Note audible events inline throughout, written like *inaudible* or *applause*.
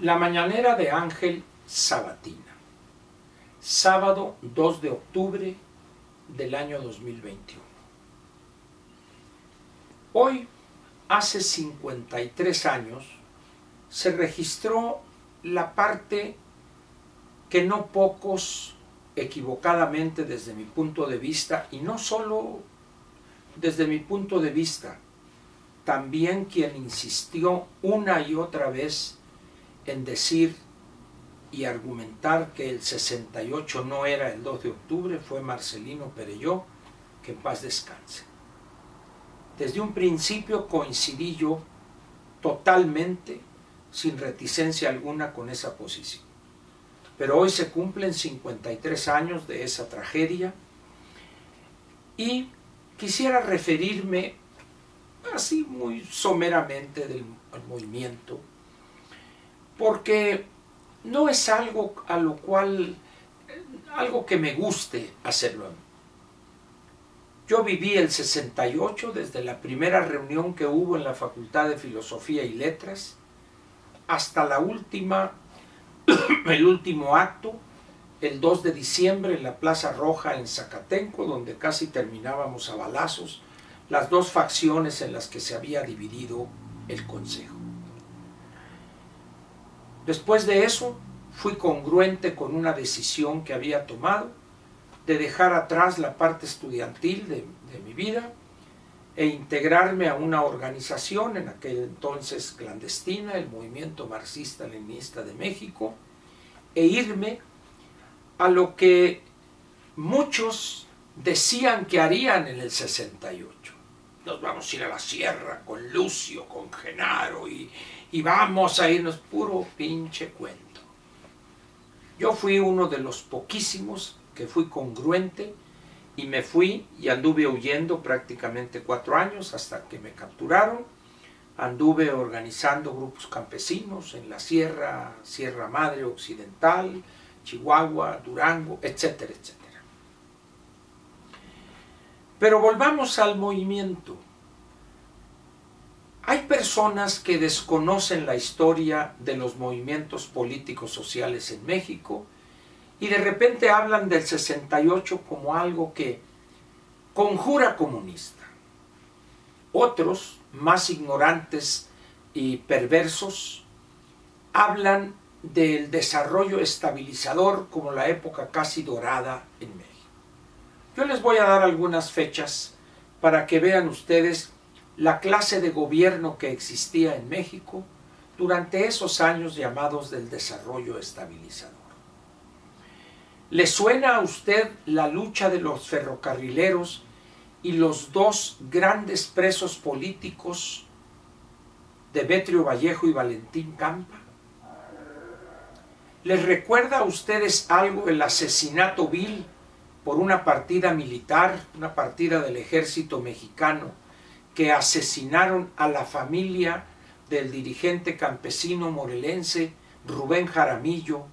La mañanera de Ángel Sabatina. Sábado 2 de octubre del año 2021. Hoy, hace 53 años, se registró la parte que no pocos equivocadamente desde mi punto de vista, y no solo desde mi punto de vista, también quien insistió una y otra vez en decir y argumentar que el 68 no era el 2 de octubre fue Marcelino Perelló, que en paz descanse. Desde un principio coincidí yo totalmente, sin reticencia alguna, con esa posición. Pero hoy se cumplen 53 años de esa tragedia y quisiera referirme así muy someramente del movimiento, porque no es algo a lo cual, algo que me guste hacerlo. Yo viví el 68 desde la primera reunión que hubo en la Facultad de Filosofía y Letras hasta la última, *coughs* el último acto, el 2 de diciembre en la Plaza Roja en Zacatenco, donde casi terminábamos a balazos las dos facciones en las que se había dividido el Consejo. Después de eso, fui congruente con una decisión que había tomado de dejar atrás la parte estudiantil de, mi vida e integrarme a una organización en aquel entonces clandestina, el Movimiento Marxista-Leninista de México, e irme a lo que muchos decían que harían en el 68 nos vamos a ir a la sierra con Lucio, con Genaro y, y vamos a irnos puro pinche cuento. Yo fui uno de los poquísimos que fui congruente y me fui y anduve huyendo prácticamente cuatro años hasta que me capturaron. Anduve organizando grupos campesinos en la sierra, Sierra Madre Occidental, Chihuahua, Durango, etcétera, etcétera. Pero volvamos al movimiento. Hay personas que desconocen la historia de los movimientos políticos sociales en México y de repente hablan del 68 como algo que conjura comunista. Otros, más ignorantes y perversos, hablan del desarrollo estabilizador como la época casi dorada en México. Yo les voy a dar algunas fechas para que vean ustedes la clase de gobierno que existía en México durante esos años llamados del desarrollo estabilizador. ¿Le suena a usted la lucha de los ferrocarrileros y los dos grandes presos políticos, Demetrio Vallejo y Valentín Campa? ¿Les recuerda a ustedes algo el asesinato vil por una partida militar, una partida del ejército mexicano, que asesinaron a la familia del dirigente campesino morelense Rubén Jaramillo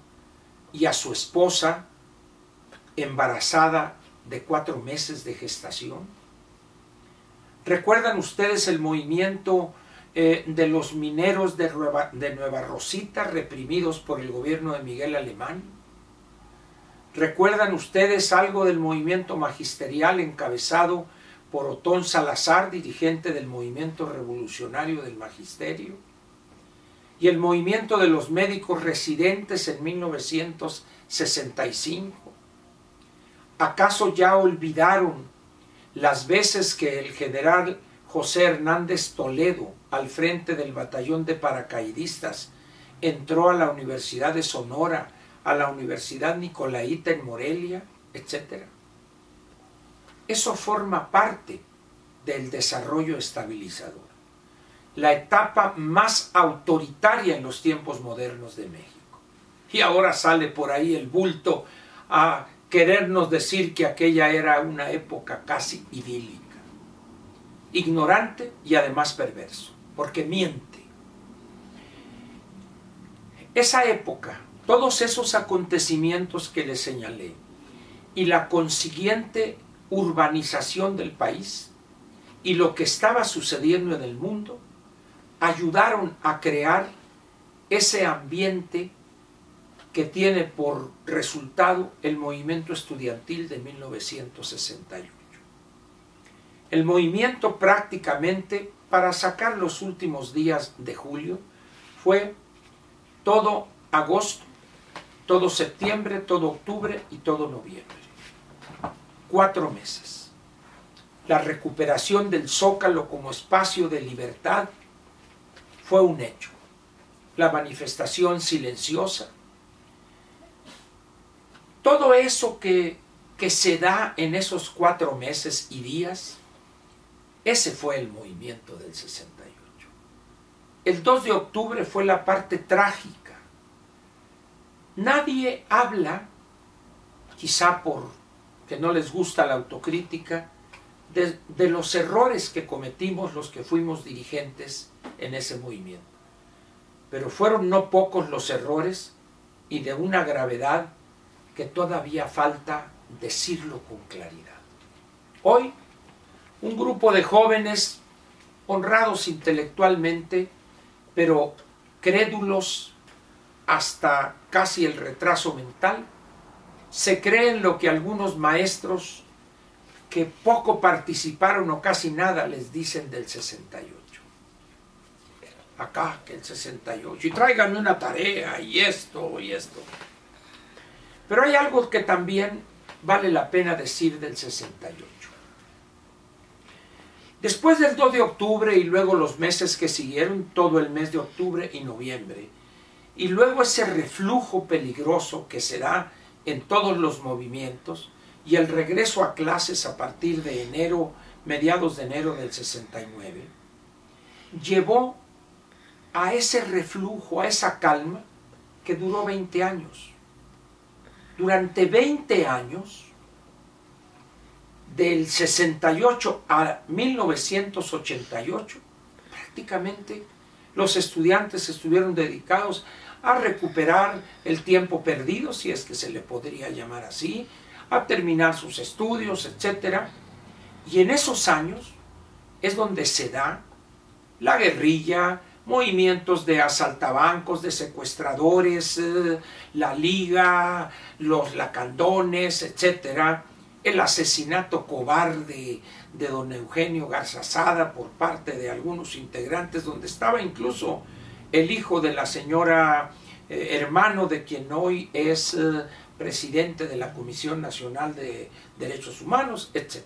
y a su esposa embarazada de cuatro meses de gestación. ¿Recuerdan ustedes el movimiento eh, de los mineros de de Nueva Rosita reprimidos por el gobierno de Miguel Alemán? ¿Recuerdan ustedes algo del movimiento magisterial encabezado por Otón Salazar, dirigente del movimiento revolucionario del magisterio? ¿Y el movimiento de los médicos residentes en 1965? ¿Acaso ya olvidaron las veces que el general José Hernández Toledo, al frente del batallón de paracaidistas, entró a la Universidad de Sonora a la Universidad Nicolaita en Morelia, etc. Eso forma parte del desarrollo estabilizador, la etapa más autoritaria en los tiempos modernos de México. Y ahora sale por ahí el bulto a querernos decir que aquella era una época casi idílica, ignorante y además perverso, porque miente. Esa época todos esos acontecimientos que les señalé y la consiguiente urbanización del país y lo que estaba sucediendo en el mundo ayudaron a crear ese ambiente que tiene por resultado el movimiento estudiantil de 1968. El movimiento prácticamente, para sacar los últimos días de julio, fue todo agosto, todo septiembre, todo octubre y todo noviembre. Cuatro meses. La recuperación del zócalo como espacio de libertad fue un hecho. La manifestación silenciosa. Todo eso que, que se da en esos cuatro meses y días, ese fue el movimiento del 68. El 2 de octubre fue la parte trágica. Nadie habla, quizá por que no les gusta la autocrítica, de, de, los errores que cometimos los que fuimos dirigentes en ese movimiento. Pero fueron no pocos los errores y de una gravedad que todavía falta decirlo con claridad. Hoy, un grupo de jóvenes honrados intelectualmente, pero crédulos hasta casi el retraso mental, se creen lo que algunos maestros que poco participaron o casi nada les dicen del 68. Acá que el 68. Y tráiganme una tarea y esto y esto. Pero hay algo que también vale la pena decir del 68. Después del 2 de octubre y luego los meses que siguieron, todo el mes de octubre y noviembre, y luego ese reflujo peligroso que se da en todos los movimientos y el regreso a clases a partir de enero, mediados de enero del 69, llevó a ese reflujo, a esa calma que duró 20 años. Durante 20 años, del 68 a 1988, prácticamente los estudiantes estuvieron dedicados a recuperar el tiempo perdido, si es que se le podría llamar así, a terminar sus estudios, etc. Y en esos años es donde se da la guerrilla, movimientos de asaltabancos, de secuestradores, eh, la liga, los lacandones, etcétera, el asesinato cobarde de don Eugenio Garzazada por parte de algunos integrantes, donde estaba incluso el hijo de la señora, eh, hermano de quien hoy es eh, presidente de la Comisión Nacional de Derechos Humanos, etc.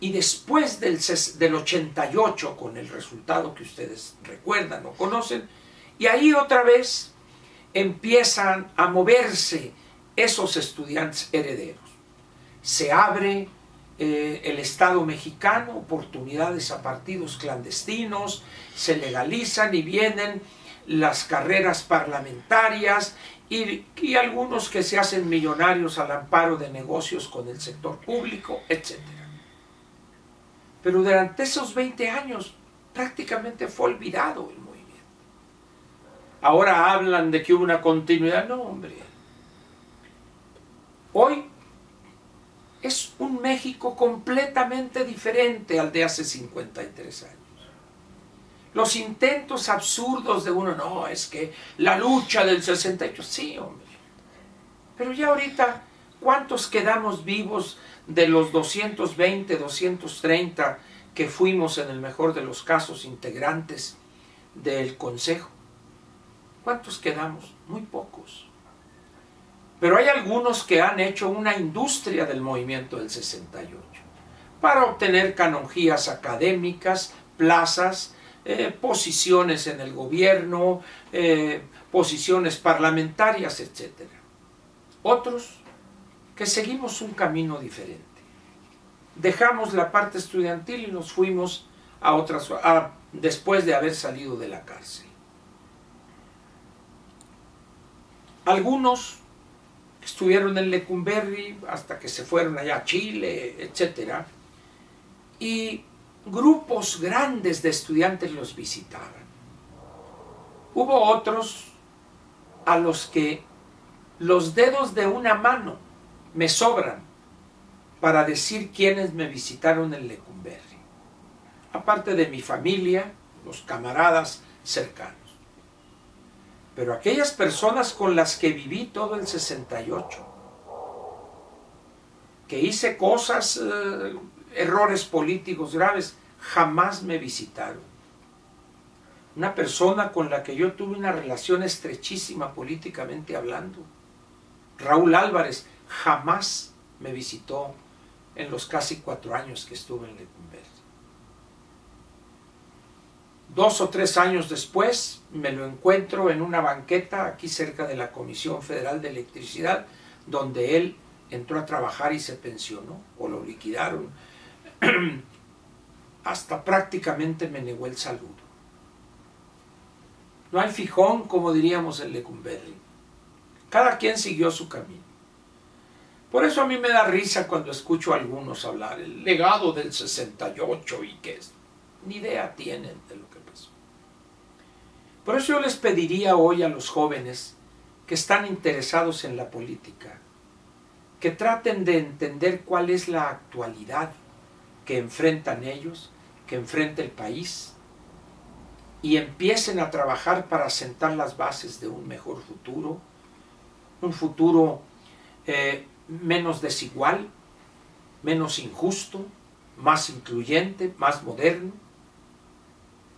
Y después del, del 88, con el resultado que ustedes recuerdan o conocen, y ahí otra vez empiezan a moverse esos estudiantes herederos se abre eh, el Estado mexicano, oportunidades a partidos clandestinos, se legalizan y vienen las carreras parlamentarias y, y, algunos que se hacen millonarios al amparo de negocios con el sector público, etc. Pero durante esos 20 años prácticamente fue olvidado el movimiento. Ahora hablan de que hubo una continuidad. No, hombre. Hoy es un México completamente diferente al de hace 53 años. Los intentos absurdos de uno, no, es que la lucha del 68, sí, hombre. Pero ya ahorita, ¿cuántos quedamos vivos de los 220, 230 que fuimos en el mejor de los casos integrantes del Consejo? ¿Cuántos quedamos? Muy pocos. Pero hay algunos que han hecho una industria del movimiento del 68 para obtener canonjías académicas, plazas, eh, posiciones en el gobierno, eh, posiciones parlamentarias, etc. Otros que seguimos un camino diferente. Dejamos la parte estudiantil y nos fuimos a otras, después de haber salido de la cárcel. Algunos estuvieron en Lecumberri hasta que se fueron allá a Chile, etc. Y grupos grandes de estudiantes los visitaban. Hubo otros a los que los dedos de una mano me sobran para decir quiénes me visitaron en Lecumberri. Aparte de mi familia, los camaradas cercanos. Pero aquellas personas con las que viví todo el 68, que hice cosas, eh, errores políticos graves, jamás me visitaron. Una persona con la que yo tuve una relación estrechísima políticamente hablando, Raúl Álvarez, jamás me visitó en los casi cuatro años que estuve en Lecumberri. Dos o tres años después me lo encuentro en una banqueta aquí cerca de la Comisión Federal de Electricidad, donde él entró a trabajar y se pensionó o lo liquidaron. *clears throat* Hasta prácticamente me negó el saludo. No hay fijón, como diríamos en Lecumberri. Cada quien siguió su camino. Por eso a mí me da risa cuando escucho a algunos hablar, el legado del 68 y que es. Ni idea tienen de lo que pasó. Por eso yo les pediría hoy a los jóvenes que están interesados en la política, que traten de entender cuál es la actualidad que enfrentan ellos, que enfrenta el país, y empiecen a trabajar para sentar las bases de un mejor futuro, un futuro eh, menos desigual, menos injusto, más incluyente, más moderno.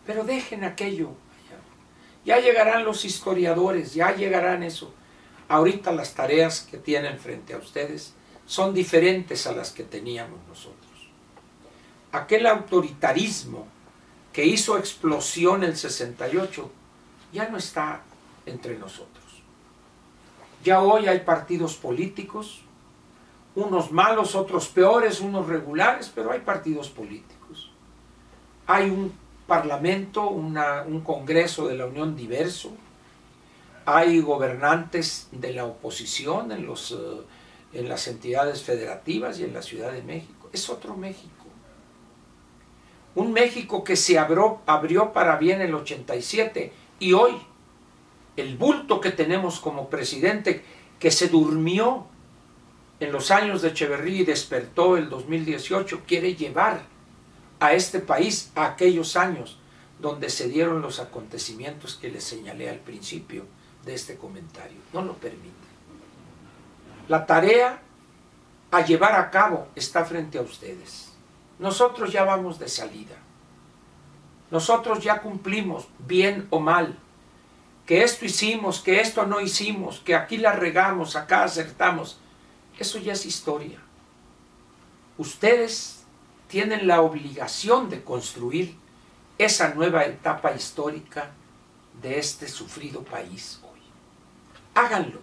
Pero dejen aquello. Ya llegarán los historiadores, ya llegarán eso. Ahorita las tareas que tienen frente a ustedes son diferentes a las que teníamos nosotros. Aquel autoritarismo que hizo explosión el 68 ya no está entre nosotros. Ya hoy hay partidos políticos, unos malos, otros peores, unos regulares, pero hay partidos políticos. Hay un parlamento, un congreso de la Unión diverso, hay gobernantes de la oposición en, los, eh, en las entidades federativas y en la Ciudad de México. Es otro México. Un México que se abrió, abrió para bien el 87 y hoy el bulto que tenemos como presidente que se durmió en los años de Echeverría y despertó el 2018 quiere llevar a este país a aquellos años donde se dieron los acontecimientos que les señalé al principio de este comentario. No lo permite. La tarea a llevar a cabo está frente a ustedes. Nosotros ya vamos de salida. Nosotros ya cumplimos, bien o mal, que esto hicimos, que esto no hicimos, que aquí la regamos, acá acertamos. Eso ya es historia. Ustedes tienen la obligación de construir esa nueva etapa histórica de este sufrido país hoy. Háganlo.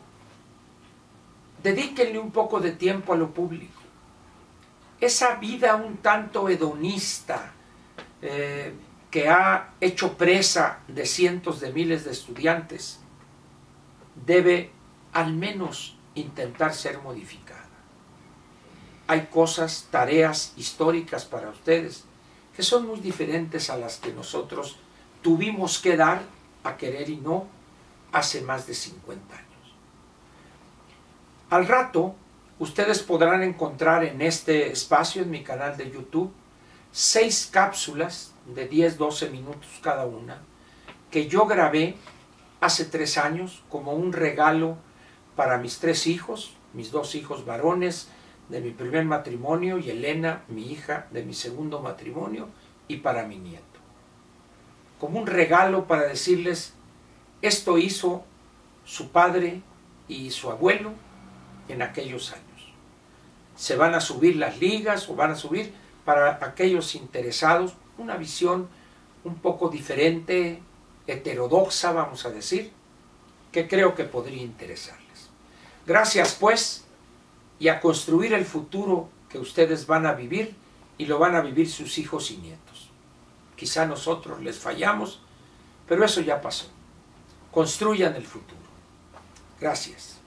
Dedíquenle un poco de tiempo a lo público. Esa vida un tanto hedonista eh, que ha hecho presa de cientos de miles de estudiantes debe al menos intentar ser modificada. Hay cosas, tareas históricas para ustedes que son muy diferentes a las que nosotros tuvimos que dar a querer y no hace más de 50 años. Al rato, ustedes podrán encontrar en este espacio, en mi canal de YouTube, seis cápsulas de 10-12 minutos cada una, que yo grabé hace tres años como un regalo para mis tres hijos, mis dos hijos varones de mi primer matrimonio y Elena, mi hija de mi segundo matrimonio, y para mi nieto. Como un regalo para decirles, esto hizo su padre y su abuelo en aquellos años. Se van a subir las ligas o van a subir para aquellos interesados una visión un poco diferente, heterodoxa, vamos a decir, que creo que podría interesarles. Gracias pues y a construir el futuro que ustedes van a vivir y lo van a vivir sus hijos y nietos. Quizá nosotros les fallamos, pero eso ya pasó. Construyan el futuro. Gracias.